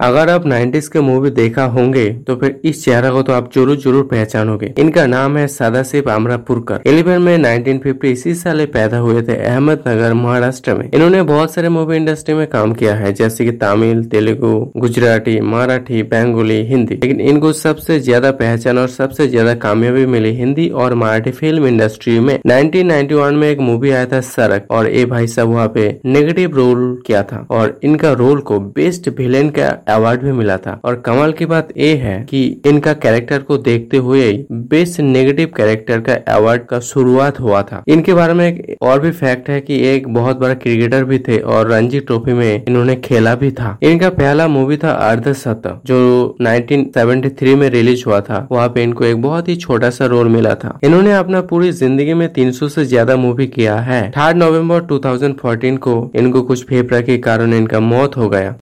अगर आप 90s के मूवी देखा होंगे तो फिर इस चेहरा को तो आप ज़रूर ज़रूर पहचानोगे। इनका नाम है सदाशिव अमरापुरकर एलिवन में 1950 इसी साल पैदा हुए थे अहमदनगर महाराष्ट्र में। इन्होंने बहुत सारे मूवी इंडस्ट्री में काम किया है, जैसे कि तमिल, तेलुगु, गुजराती, मराठी, बंगाली, हिंदी। लेकिन इनको सबसे ज़्यादा पहचान और सबसे ज़्यादा कामयाबी मिली हिंदी और मराठी फ़िल्म इंडस्ट्री में। नाइनटीन में एक मूवी आया था सड़क, और ए भाई साहब वहाँ पे नेगेटिव रोल किया था। और इनका रोल को बेस्ट विलेन का अवार्ड भी मिला था। और कमाल की बात यह है कि इनका कैरेक्टर को देखते हुए बेस्ट नेगेटिव कैरेक्टर का अवार्ड का शुरुआत हुआ था। इनके बारे में एक और भी फैक्ट है कि एक बहुत बड़ा क्रिकेटर भी थे और रणजी ट्रॉफी में इन्होंने खेला भी था। इनका पहला मूवी था अर्ध जो 1973 में रिलीज़ हुआ था। वहाँ पे इनको एक बहुत ही छोटा सा रोल मिला था। इन्होंने अपना पूरी ज़िंदगी में 300 से ज़्यादा मूवी किया है। थर्ड नवंबर 2014 को इनको कुछ फेफड़ा के कारण इनका मौत हो गया।